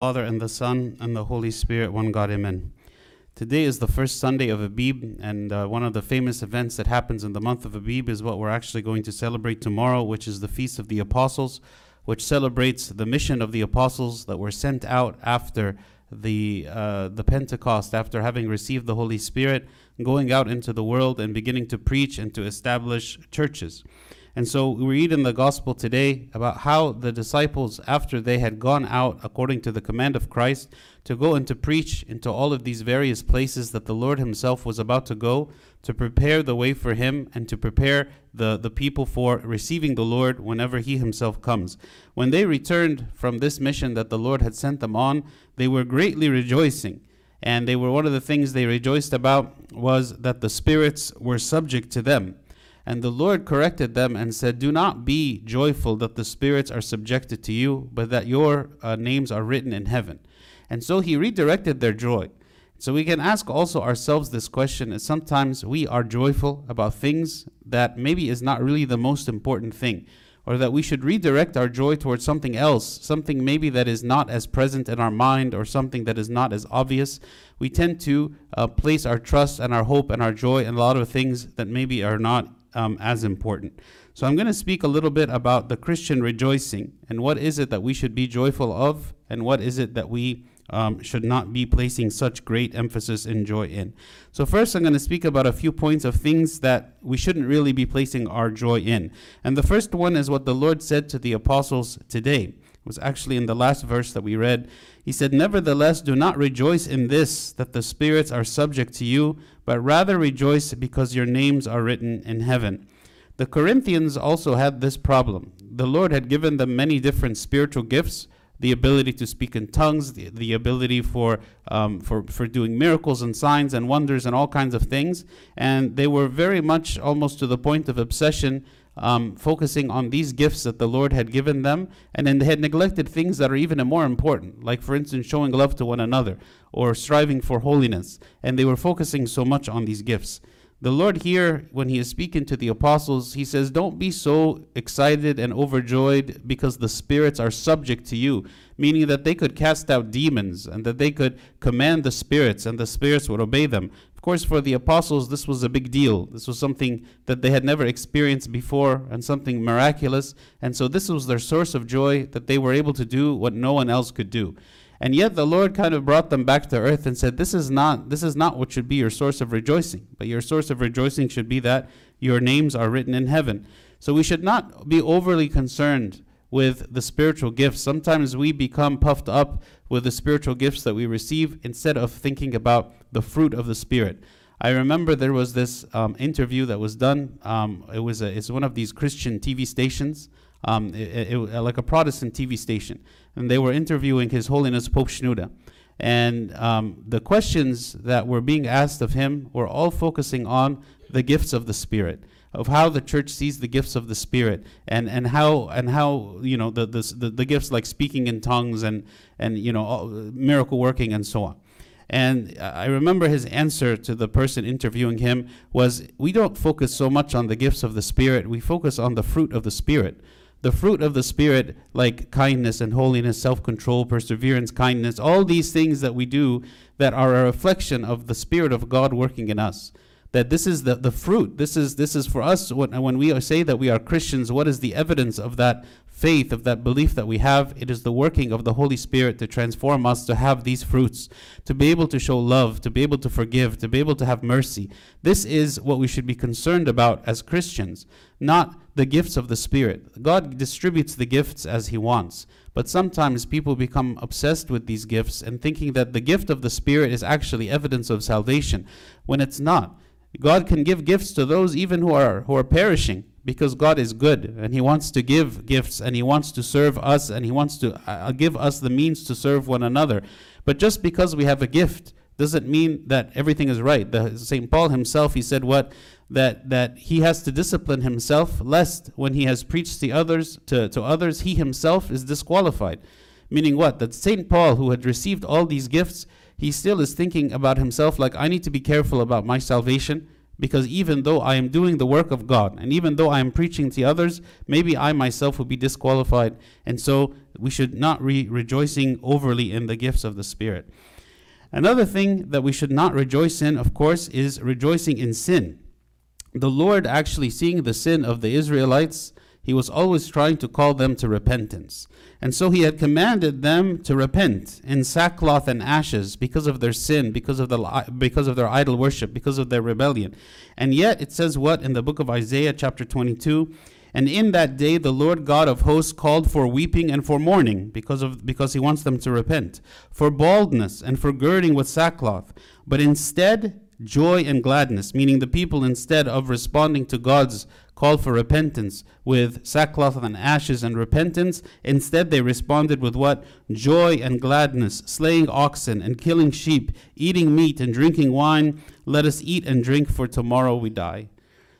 Father and the Son and the Holy Spirit, one God, amen. Today is the first Sunday of Abib, and uh, one of the famous events that happens in the month of Abib is what we're actually going to celebrate tomorrow, which is the Feast of the Apostles, which celebrates the mission of the apostles that were sent out after the uh, the Pentecost, after having received the Holy Spirit, going out into the world and beginning to preach and to establish churches. And so we read in the gospel today about how the disciples, after they had gone out according to the command of Christ, to go and to preach into all of these various places that the Lord Himself was about to go, to prepare the way for Him and to prepare the, the people for receiving the Lord whenever He Himself comes. When they returned from this mission that the Lord had sent them on, they were greatly rejoicing. And they were one of the things they rejoiced about was that the spirits were subject to them. And the Lord corrected them and said, Do not be joyful that the spirits are subjected to you, but that your uh, names are written in heaven. And so he redirected their joy. So we can ask also ourselves this question is sometimes we are joyful about things that maybe is not really the most important thing or that we should redirect our joy towards something else, something maybe that is not as present in our mind or something that is not as obvious. We tend to uh, place our trust and our hope and our joy in a lot of things that maybe are not um, as important. So I'm going to speak a little bit about the Christian rejoicing and what is it that we should be joyful of, and what is it that we um, should not be placing such great emphasis and joy in. So, first, I'm going to speak about a few points of things that we shouldn't really be placing our joy in. And the first one is what the Lord said to the apostles today. Was actually in the last verse that we read. He said, Nevertheless, do not rejoice in this, that the spirits are subject to you, but rather rejoice because your names are written in heaven. The Corinthians also had this problem. The Lord had given them many different spiritual gifts the ability to speak in tongues, the, the ability for, um, for, for doing miracles and signs and wonders and all kinds of things. And they were very much almost to the point of obsession, um, focusing on these gifts that the Lord had given them. And then they had neglected things that are even more important, like, for instance, showing love to one another or striving for holiness. And they were focusing so much on these gifts. The Lord here, when He is speaking to the apostles, He says, Don't be so excited and overjoyed because the spirits are subject to you, meaning that they could cast out demons and that they could command the spirits and the spirits would obey them. Of course, for the apostles, this was a big deal. This was something that they had never experienced before and something miraculous. And so, this was their source of joy that they were able to do what no one else could do. And yet the Lord kind of brought them back to earth and said, This is not this is not what should be your source of rejoicing, but your source of rejoicing should be that your names are written in heaven. So we should not be overly concerned with the spiritual gifts. Sometimes we become puffed up with the spiritual gifts that we receive instead of thinking about the fruit of the Spirit. I remember there was this um, interview that was done. Um, it was a, it's one of these Christian TV stations um, it, it, like a Protestant TV station, and they were interviewing His Holiness Pope Shenouda. And um, the questions that were being asked of him were all focusing on the gifts of the Spirit, of how the church sees the gifts of the Spirit, and, and how and how you know the, the the gifts like speaking in tongues and and you know miracle working and so on. And I remember his answer to the person interviewing him was, "We don't focus so much on the gifts of the Spirit; we focus on the fruit of the Spirit." the fruit of the Spirit, like kindness and holiness, self control, perseverance, kindness, all these things that we do that are a reflection of the Spirit of God working in us. That this is the, the fruit. This is this is for us when, when we say that we are Christians, what is the evidence of that faith, of that belief that we have? It is the working of the Holy Spirit to transform us to have these fruits, to be able to show love, to be able to forgive, to be able to have mercy. This is what we should be concerned about as Christians, not the gifts of the Spirit. God distributes the gifts as He wants. But sometimes people become obsessed with these gifts and thinking that the gift of the Spirit is actually evidence of salvation, when it's not. God can give gifts to those even who are who are perishing because God is good and He wants to give gifts and He wants to serve us and He wants to uh, give us the means to serve one another. But just because we have a gift doesn't mean that everything is right. The St. Paul himself, he said what? that that he has to discipline himself lest when he has preached to others to, to others he himself is disqualified meaning what that saint paul who had received all these gifts he still is thinking about himself like i need to be careful about my salvation because even though I am doing the work of God and even though I am preaching to others, maybe I myself will be disqualified. And so we should not be rejoicing overly in the gifts of the Spirit. Another thing that we should not rejoice in, of course, is rejoicing in sin. The Lord actually seeing the sin of the Israelites, he was always trying to call them to repentance. And so he had commanded them to repent in sackcloth and ashes because of their sin, because of, the, because of their idol worship, because of their rebellion. And yet it says what in the book of Isaiah, chapter 22? And in that day the Lord God of hosts called for weeping and for mourning, because, of, because he wants them to repent, for baldness and for girding with sackcloth. But instead, joy and gladness, meaning the people, instead of responding to God's call for repentance with sackcloth and ashes and repentance, instead they responded with what? Joy and gladness, slaying oxen and killing sheep, eating meat and drinking wine. Let us eat and drink, for tomorrow we die.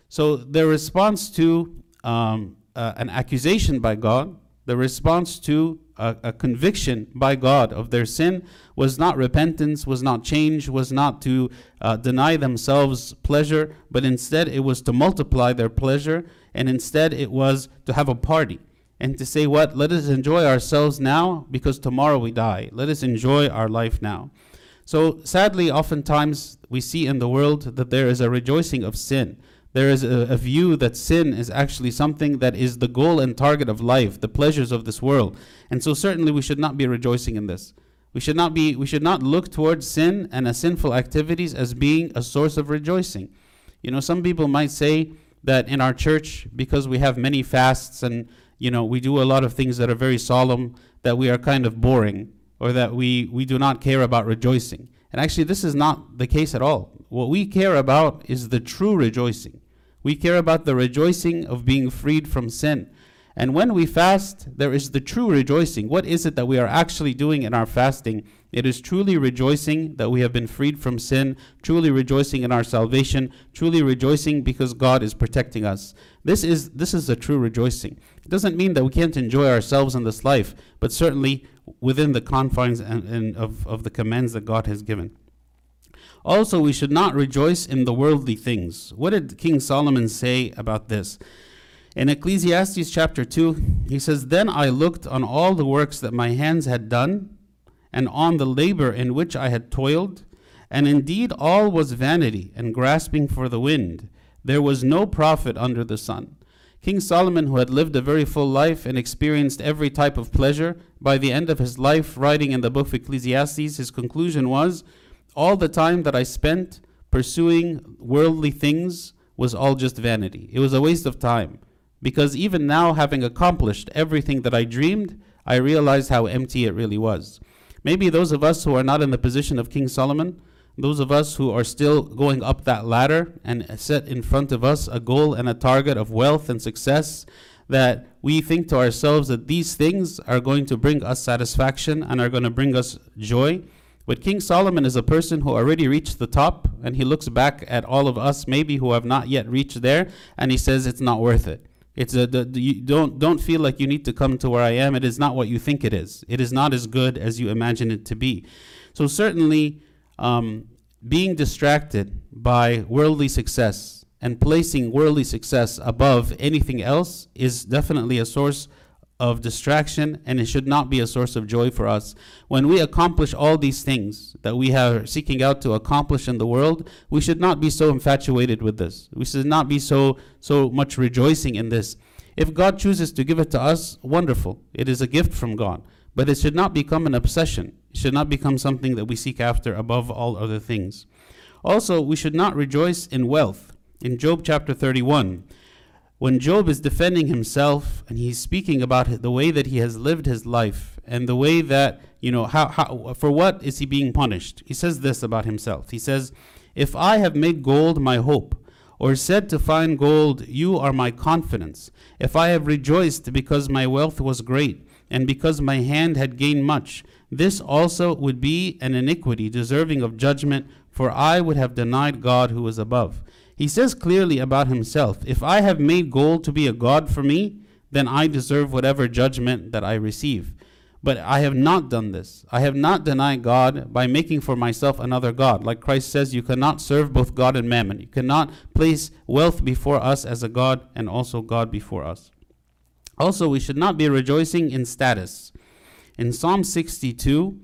So their response to um, uh, an accusation by God, the response to a, a, conviction by God of their sin was not repentance, was not change, was not to uh, deny themselves pleasure, but instead it was to multiply their pleasure, and instead it was to have a party and to say, What? Let us enjoy ourselves now because tomorrow we die. Let us enjoy our life now. So, sadly, oftentimes we see in the world that there is a rejoicing of sin there is a, a, view that sin is actually something that is the goal and target of life, the pleasures of this world. And so certainly we should not be rejoicing in this. We should not be we should not look towards sin and sinful activities as being a source of rejoicing. You know, some people might say that in our church because we have many fasts and you know, we do a lot of things that are very solemn that we are kind of boring or that we we do not care about rejoicing. And actually this is not the case at all. What we care about is the true rejoicing. We care about the rejoicing of being freed from sin. And when we fast, there is the true rejoicing. What is it that we are actually doing in our fasting? It is truly rejoicing that we have been freed from sin, truly rejoicing in our salvation, truly rejoicing because God is protecting us. This is this is a true rejoicing. It doesn't mean that we can't enjoy ourselves in this life, but certainly within the confines and, and of, of the commands that God has given. Also, we should not rejoice in the worldly things. What did King Solomon say about this? In Ecclesiastes chapter 2, he says, Then I looked on all the works that my hands had done, and on the labor in which I had toiled, and indeed all was vanity and grasping for the wind. There was no profit under the sun. King Solomon, who had lived a very full life and experienced every type of pleasure, by the end of his life, writing in the book of Ecclesiastes, his conclusion was all the time that I spent pursuing worldly things was all just vanity. It was a waste of time. Because even now, having accomplished everything that I dreamed, I realized how empty it really was. Maybe those of us who are not in the position of King Solomon, those of us who are still going up that ladder and set in front of us a goal and a target of wealth and success, that we think to ourselves that these things are going to bring us satisfaction and are going to bring us joy. But King Solomon is a person who already reached the top, and he looks back at all of us, maybe who have not yet reached there, and he says it's not worth it. It's a the, the, you don't don't feel like you need to come to where I am. It is not what you think it is. It is not as good as you imagine it to be. So certainly, um, being distracted by worldly success and placing worldly success above anything else is definitely a source of distraction and it should not be a source of joy for us. When we accomplish all these things that we are seeking out to accomplish in the world, we should not be so infatuated with this. We should not be so so much rejoicing in this. If God chooses to give it to us, wonderful. It is a gift from God. But it should not become an obsession. It should not become something that we seek after above all other things. Also, we should not rejoice in wealth. In Job chapter 31, when Job is defending himself and he's speaking about the way that he has lived his life and the way that, you know, how, how for what is he being punished? He says this about himself. He says, If I have made gold my hope, or said to find gold, You are my confidence, if I have rejoiced because my wealth was great, and because my hand had gained much, this also would be an iniquity deserving of judgment, for I would have denied God who is above. He says clearly about himself If I have made gold to be a God for me, then I deserve whatever judgment that I receive. But I have not done this. I have not denied God by making for myself another God. Like Christ says, you cannot serve both God and mammon. You cannot place wealth before us as a God and also God before us. Also, we should not be rejoicing in status. In Psalm 62,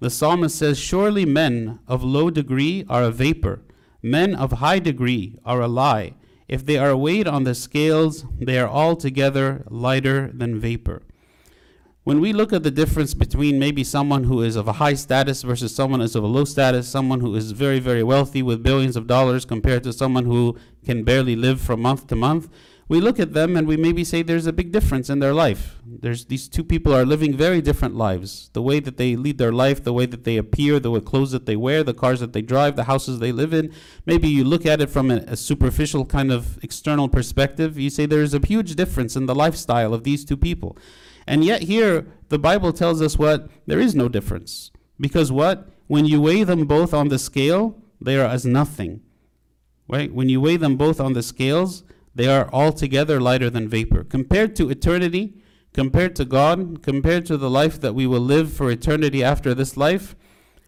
the psalmist says, Surely men of low degree are a vapor, men of high degree are a lie. If they are weighed on the scales, they are altogether lighter than vapor. When we look at the difference between maybe someone who is of a high status versus someone who is of a low status, someone who is very, very wealthy with billions of dollars compared to someone who can barely live from month to month, we look at them and we maybe say there's a big difference in their life. There's these two people are living very different lives. The way that they lead their life, the way that they appear, the clothes that they wear, the cars that they drive, the houses they live in. Maybe you look at it from a, a superficial kind of external perspective. You say there's a huge difference in the lifestyle of these two people. And yet here the Bible tells us what there is no difference. Because what? When you weigh them both on the scale, they are as nothing. Right? When you weigh them both on the scales, they are altogether lighter than vapor. Compared to eternity, compared to God, compared to the life that we will live for eternity after this life,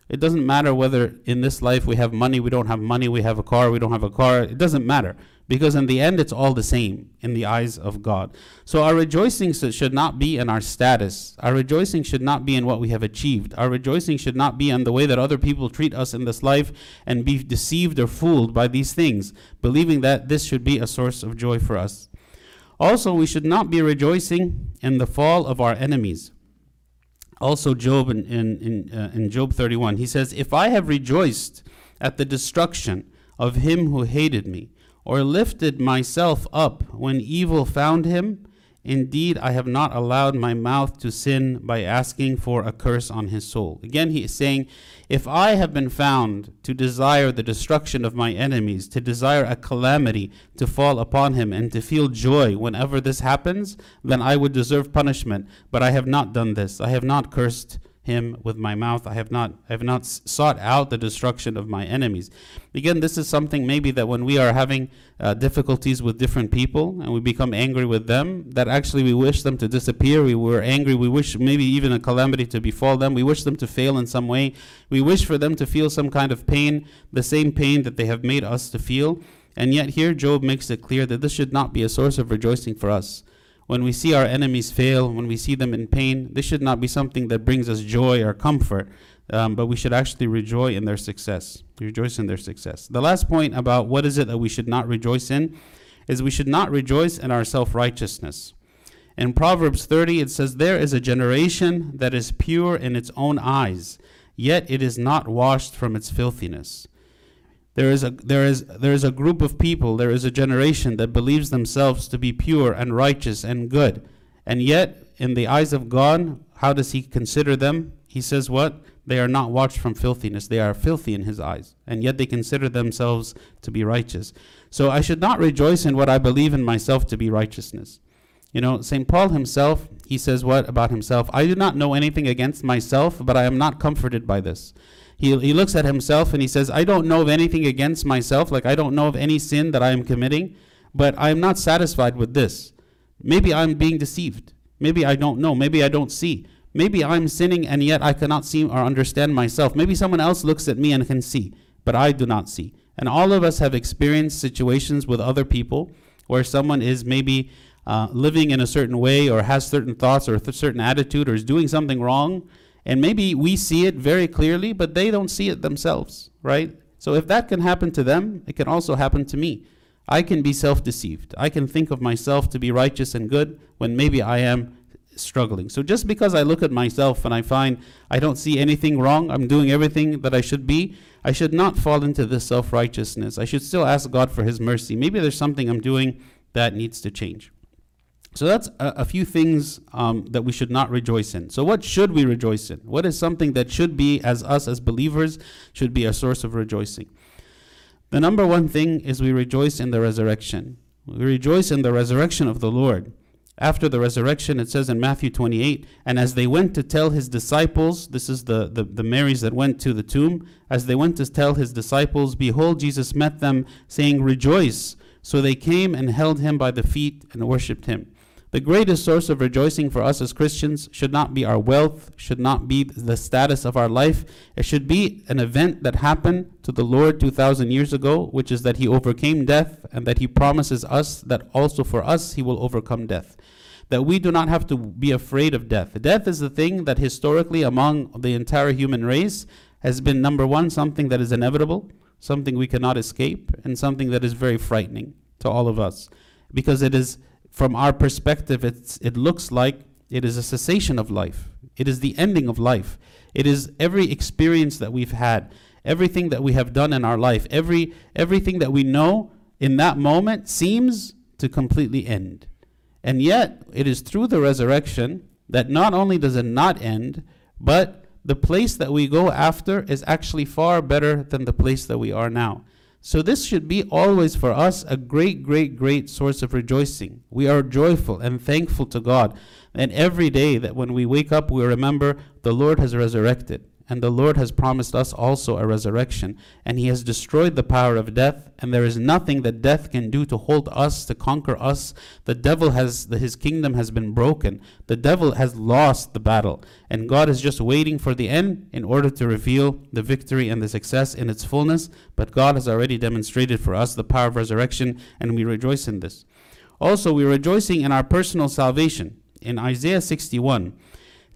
it doesn't matter whether in this life we have money, we don't have money, we have a car, we don't have a car. It doesn't matter because in the end it's all the same in the eyes of God. So our rejoicing should not be in our status. Our rejoicing should not be in what we have achieved. Our rejoicing should not be in the way that other people treat us in this life and be deceived or fooled by these things, believing that this should be a source of joy for us. Also, we should not be rejoicing in the fall of our enemies. Also, Job in, in, in, uh, in Job 31, he says, If I have rejoiced at the destruction of him who hated me, or lifted myself up when evil found him. Indeed, I have not allowed my mouth to sin by asking for a curse on his soul. Again, he is saying, If I have been found to desire the destruction of my enemies, to desire a calamity to fall upon him, and to feel joy whenever this happens, then I would deserve punishment. But I have not done this. I have not cursed him with my mouth. I have not I have not sought out the destruction of my enemies. Again, this is something maybe that when we are having uh, difficulties with different people and we become angry with them, that actually we wish them to disappear. We were angry. We wish maybe even a calamity to befall them. We wish them to fail in some way. We wish for them to feel some kind of pain, the same pain that they have made us to feel. And yet here Job makes it clear that this should not be a source of rejoicing for us when we see our enemies fail, when we see them in pain, this should not be something that brings us joy or comfort, um, but we should actually rejoice in their success. Rejoice in their success. The last point about what is it that we should not rejoice in is we should not rejoice in our self righteousness. In Proverbs 30, it says, There is a generation that is pure in its own eyes, yet it is not washed from its filthiness. There is a there is there is a group of people, there is a generation that believes themselves to be pure and righteous and good. And yet in the eyes of God, how does he consider them? He says what? They are not washed from filthiness. They are filthy in his eyes. And yet they consider themselves to be righteous. So I should not rejoice in what I believe in myself to be righteousness. You know, St. Paul himself, he says what about himself? I do not know anything against myself, but I am not comforted by this he, he looks at himself and he says, I don't know of anything against myself, like I don't know of any sin that I am committing, but I am not satisfied with this. Maybe I'm being deceived. Maybe I don't know. Maybe I don't see. Maybe I'm sinning and yet I cannot see or understand myself. Maybe someone else looks at me and can see, but I do not see. And all of us have experienced situations with other people where someone is maybe uh, living in a certain way or has certain thoughts or a th- certain attitude or is doing something wrong and maybe we see it very clearly, but they don't see it themselves, right? So if that can happen to them, it can also happen to me. I can be self deceived. I can think of myself to be righteous and good when maybe I am struggling. So just because I look at myself and I find I don't see anything wrong, I'm doing everything that I should be, I should not fall into this self righteousness. I should still ask God for His mercy. Maybe there's something I'm doing that needs to change. So that's a, a few things um, that we should not rejoice in. So what should we rejoice in? What is something that should be, as us as believers, should be a source of rejoicing? The number one thing is we rejoice in the resurrection. We rejoice in the resurrection of the Lord. After the resurrection, it says in Matthew 28, and as they went to tell his disciples, this is the, the, the Marys that went to the tomb, as they went to tell his disciples, behold, Jesus met them, saying, Rejoice. So they came and held him by the feet and worshipped him. The greatest source of rejoicing for us as Christians should not be our wealth, should not be the status of our life. It should be an event that happened to the Lord 2,000 years ago, which is that He overcame death and that He promises us that also for us He will overcome death. That we do not have to be afraid of death. Death is the thing that historically, among the entire human race, has been number one, something that is inevitable, something we cannot escape, and something that is very frightening to all of us. Because it is from our perspective, it's, it looks like it is a cessation of life. It is the ending of life. It is every experience that we've had, everything that we have done in our life, every everything that we know in that moment seems to completely end. And yet, it is through the resurrection that not only does it not end, but the place that we go after is actually far better than the place that we are now. So this should be always for us a great, great, great source of rejoicing. We are joyful and thankful to God. And every day that when we wake up, we remember the Lord has resurrected. And the Lord has promised us also a resurrection. And He has destroyed the power of death. And there is nothing that death can do to hold us, to conquer us. The devil has, his kingdom has been broken. The devil has lost the battle. And God is just waiting for the end in order to reveal the victory and the success in its fullness. But God has already demonstrated for us the power of resurrection. And we rejoice in this. Also, we're rejoicing in our personal salvation. In Isaiah 61,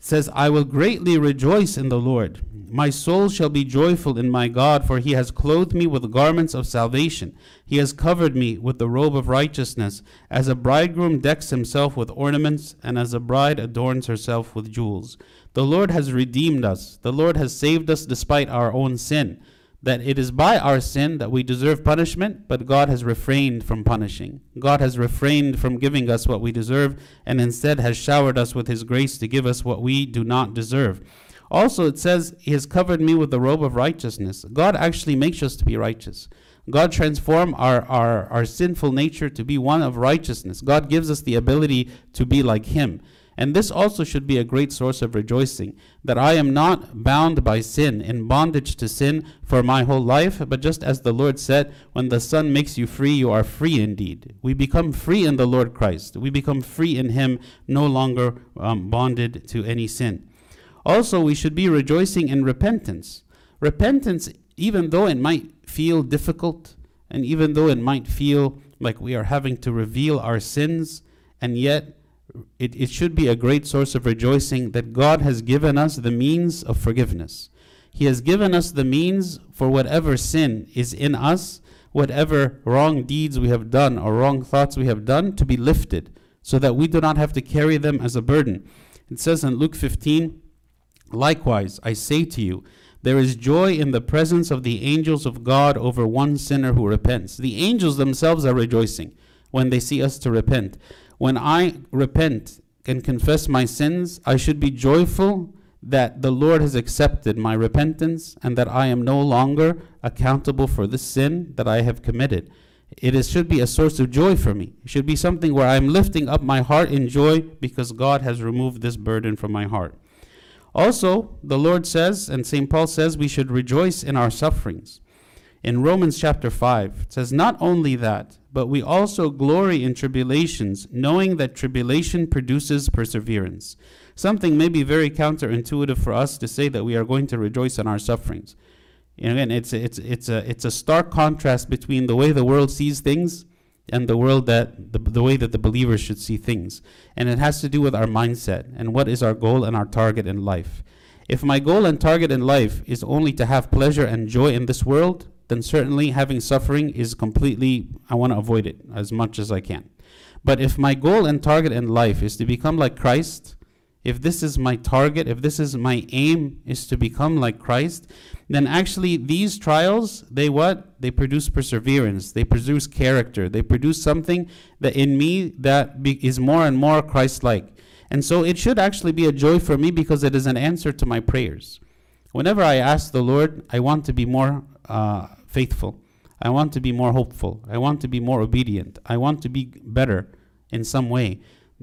says, I will greatly rejoice in the Lord. My soul shall be joyful in my God, for he has clothed me with garments of salvation. He has covered me with the robe of righteousness, as a bridegroom decks himself with ornaments, and as a bride adorns herself with jewels. The Lord has redeemed us. The Lord has saved us despite our own sin that it is by our sin that we deserve punishment, but God has refrained from punishing. God has refrained from giving us what we deserve, and instead has showered us with His grace to give us what we do not deserve. Also, it says, He has covered me with the robe of righteousness. God actually makes us to be righteous. God transforms our, our, our sinful nature to be one of righteousness. God gives us the ability to be like Him. And this also should be a great source of rejoicing that I am not bound by sin, in bondage to sin for my whole life, but just as the Lord said, when the Son makes you free, you are free indeed. We become free in the Lord Christ. We become free in Him, no longer um, bonded to any sin. Also, we should be rejoicing in repentance. Repentance, even though it might feel difficult, and even though it might feel like we are having to reveal our sins, and yet it, it should be a great source of rejoicing that God has given us the means of forgiveness. He has given us the means for whatever sin is in us, whatever wrong deeds we have done or wrong thoughts we have done, to be lifted so that we do not have to carry them as a burden. It says in Luke 15, Likewise, I say to you, there is joy in the presence of the angels of God over one sinner who repents. The angels themselves are rejoicing when they see us to repent. When I repent and confess my sins, I should be joyful that the Lord has accepted my repentance and that I am no longer accountable for the sin that I have committed. It is, should be a source of joy for me. It should be something where I'm lifting up my heart in joy because God has removed this burden from my heart. Also, the Lord says, and St. Paul says, we should rejoice in our sufferings. In Romans chapter 5, it says, Not only that, but we also glory in tribulations, knowing that tribulation produces perseverance. Something may be very counterintuitive for us to say that we are going to rejoice in our sufferings. And again, it's a, it's it's a it's a stark contrast between the way the world sees things and the world that the, the way that the believers should see things. And it has to do with our mindset and what is our goal and our target in life. If my goal and target in life is only to have pleasure and joy in this world, then certainly having suffering is completely, I want to avoid it as much as I can. But if my goal and target in life is to become like Christ, if this is my target, if this is my aim is to become like Christ, then actually these trials, they what? They produce perseverance, they produce character, they produce something that in me that be, is more and more Christ-like. And so it should actually be a joy for me because it is an answer to my prayers. Whenever I ask the Lord, I want to be more uh, faithful. I want to be more hopeful. I want to be more obedient. I want to be better in some way.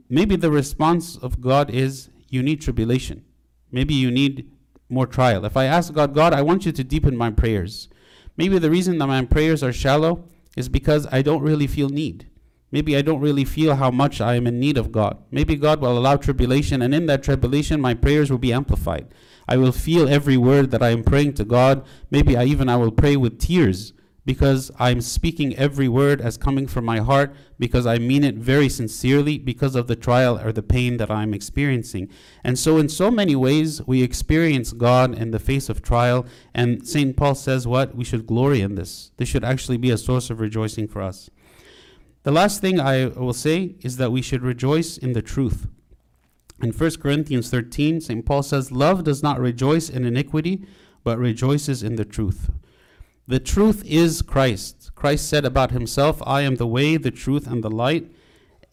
Maybe the response of God is you need tribulation. Maybe you need more trial. If I ask God, God, I want you to deepen my prayers. Maybe the reason that my prayers are shallow is because I don't really feel need. Maybe I don't really feel how much I am in need of God. Maybe God will allow tribulation, and in that tribulation, my prayers will be amplified. I will feel every word that I am praying to God. Maybe I even I will pray with tears because I'm speaking every word as coming from my heart because I mean it very sincerely because of the trial or the pain that I'm experiencing. And so, in so many ways, we experience God in the face of trial. And St. Paul says, What? We should glory in this. This should actually be a source of rejoicing for us. The last thing I will say is that we should rejoice in the truth. In 1 Corinthians 13, St. Paul says, Love does not rejoice in iniquity, but rejoices in the truth. The truth is Christ. Christ said about himself, I am the way, the truth, and the light,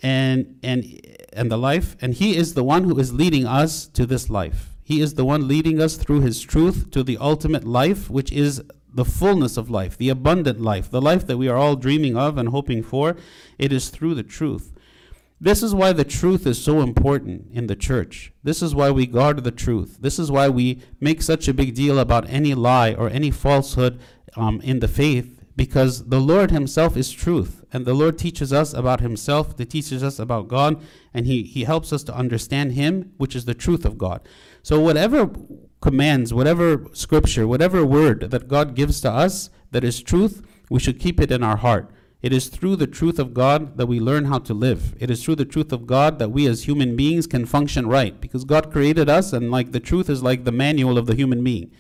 and, and, and the life. And he is the one who is leading us to this life. He is the one leading us through his truth to the ultimate life, which is the fullness of life, the abundant life, the life that we are all dreaming of and hoping for. It is through the truth. This is why the truth is so important in the church. This is why we guard the truth. This is why we make such a big deal about any lie or any falsehood um, in the faith, because the Lord Himself is truth. And the Lord teaches us about Himself, He teaches us about God, and He, he helps us to understand Him, which is the truth of God. So, whatever commands, whatever scripture, whatever word that God gives to us that is truth, we should keep it in our heart. It is through the truth of God that we learn how to live. It is through the truth of God that we as human beings can function right because God created us and like the truth is like the manual of the human being.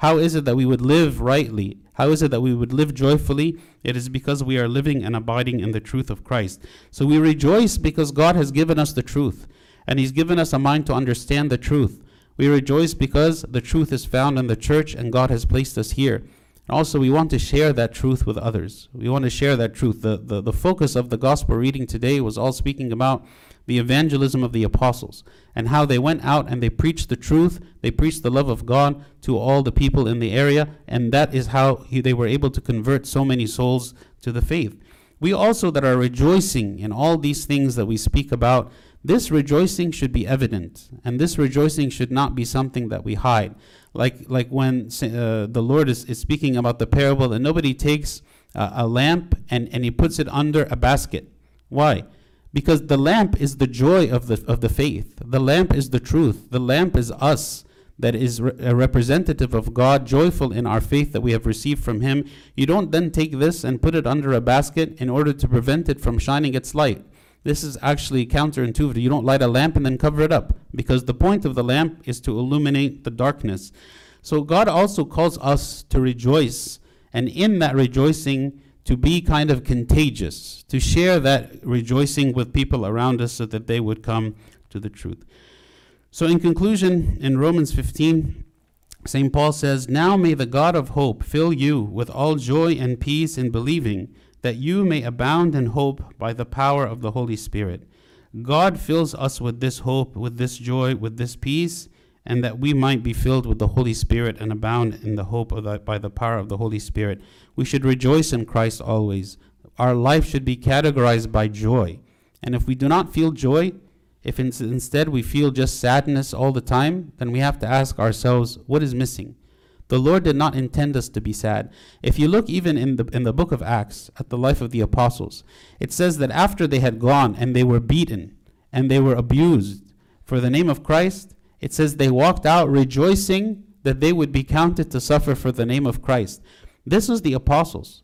How is it that we would live rightly? How is it that we would live joyfully? It is because we are living and abiding in the truth of Christ. So we rejoice because God has given us the truth and He's given us a mind to understand the truth. We rejoice because the truth is found in the church and God has placed us here. Also, we want to share that truth with others. We want to share that truth. The, the, the focus of the gospel reading today was all speaking about the evangelism of the apostles and how they went out and they preached the truth. They preached the love of God to all the people in the area, and that is how he, they were able to convert so many souls to the faith. We also that are rejoicing in all these things that we speak about, this rejoicing should be evident, and this rejoicing should not be something that we hide like like when uh, the Lord is, is speaking about the parable and nobody takes uh, a lamp and, and he puts it under a basket. Why? Because the lamp is the joy of the of the faith. The lamp is the truth. The lamp is us that is re- a representative of God, joyful in our faith that we have received from Him. You don't then take this and put it under a basket in order to prevent it from shining its light. This is actually counterintuitive. You don't light a lamp and then cover it up because the point of the lamp is to illuminate the darkness. So God also calls us to rejoice, and in that rejoicing, to be kind of contagious, to share that rejoicing with people around us so that they would come to the truth. So, in conclusion, in Romans 15, St. Paul says, Now may the God of hope fill you with all joy and peace in believing that you may abound in hope by the power of the Holy Spirit. God fills us with this hope, with this joy, with this peace, and that we might be filled with the Holy Spirit and abound in the hope of the, by the power of the Holy Spirit. We should rejoice in Christ always. Our life should be categorized by joy. And if we do not feel joy, if in, instead we feel just sadness all the time, then we have to ask ourselves, what is missing? The Lord did not intend us to be sad. If you look even in the, in the book of Acts at the life of the apostles, it says that after they had gone and they were beaten and they were abused for the name of Christ, it says they walked out rejoicing that they would be counted to suffer for the name of Christ. This was the apostles.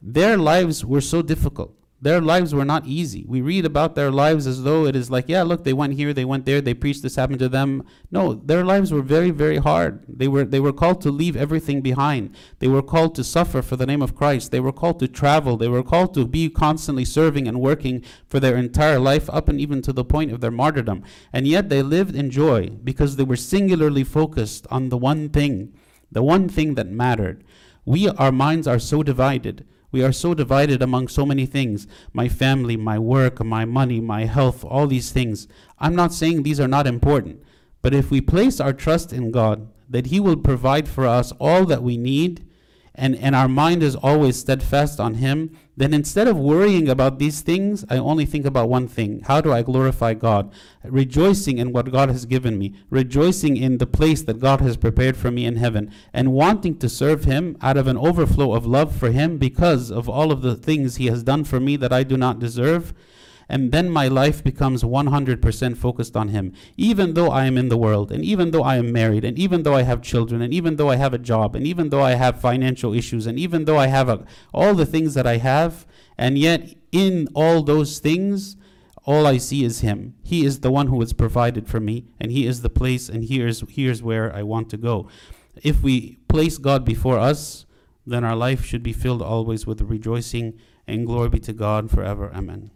Their lives were so difficult. Their lives were not easy. We read about their lives as though it is like, yeah, look, they went here, they went there, they preached this happened to them. No, their lives were very, very hard. They were they were called to leave everything behind. They were called to suffer for the name of Christ. They were called to travel. They were called to be constantly serving and working for their entire life up and even to the point of their martyrdom. And yet they lived in joy because they were singularly focused on the one thing, the one thing that mattered. We our minds are so divided we are so divided among so many things my family, my work, my money, my health, all these things. I'm not saying these are not important, but if we place our trust in God, that He will provide for us all that we need, and, and our mind is always steadfast on Him, then instead of worrying about these things, I only think about one thing. How do I glorify God? Rejoicing in what God has given me, rejoicing in the place that God has prepared for me in heaven, and wanting to serve Him out of an overflow of love for Him because of all of the things He has done for me that I do not deserve and then my life becomes 100% focused on Him. Even though I am in the world, and even though I am married, and even though I have children, and even though I have a job, and even though I have financial issues, and even though I have a, all the things that I have, and yet in all those things, all I see is Him. He is the one who has provided for me, and He is the place, and here's, here's where I want to go. If we place God before us, then our life should be filled always with rejoicing, and glory be to God forever. Amen.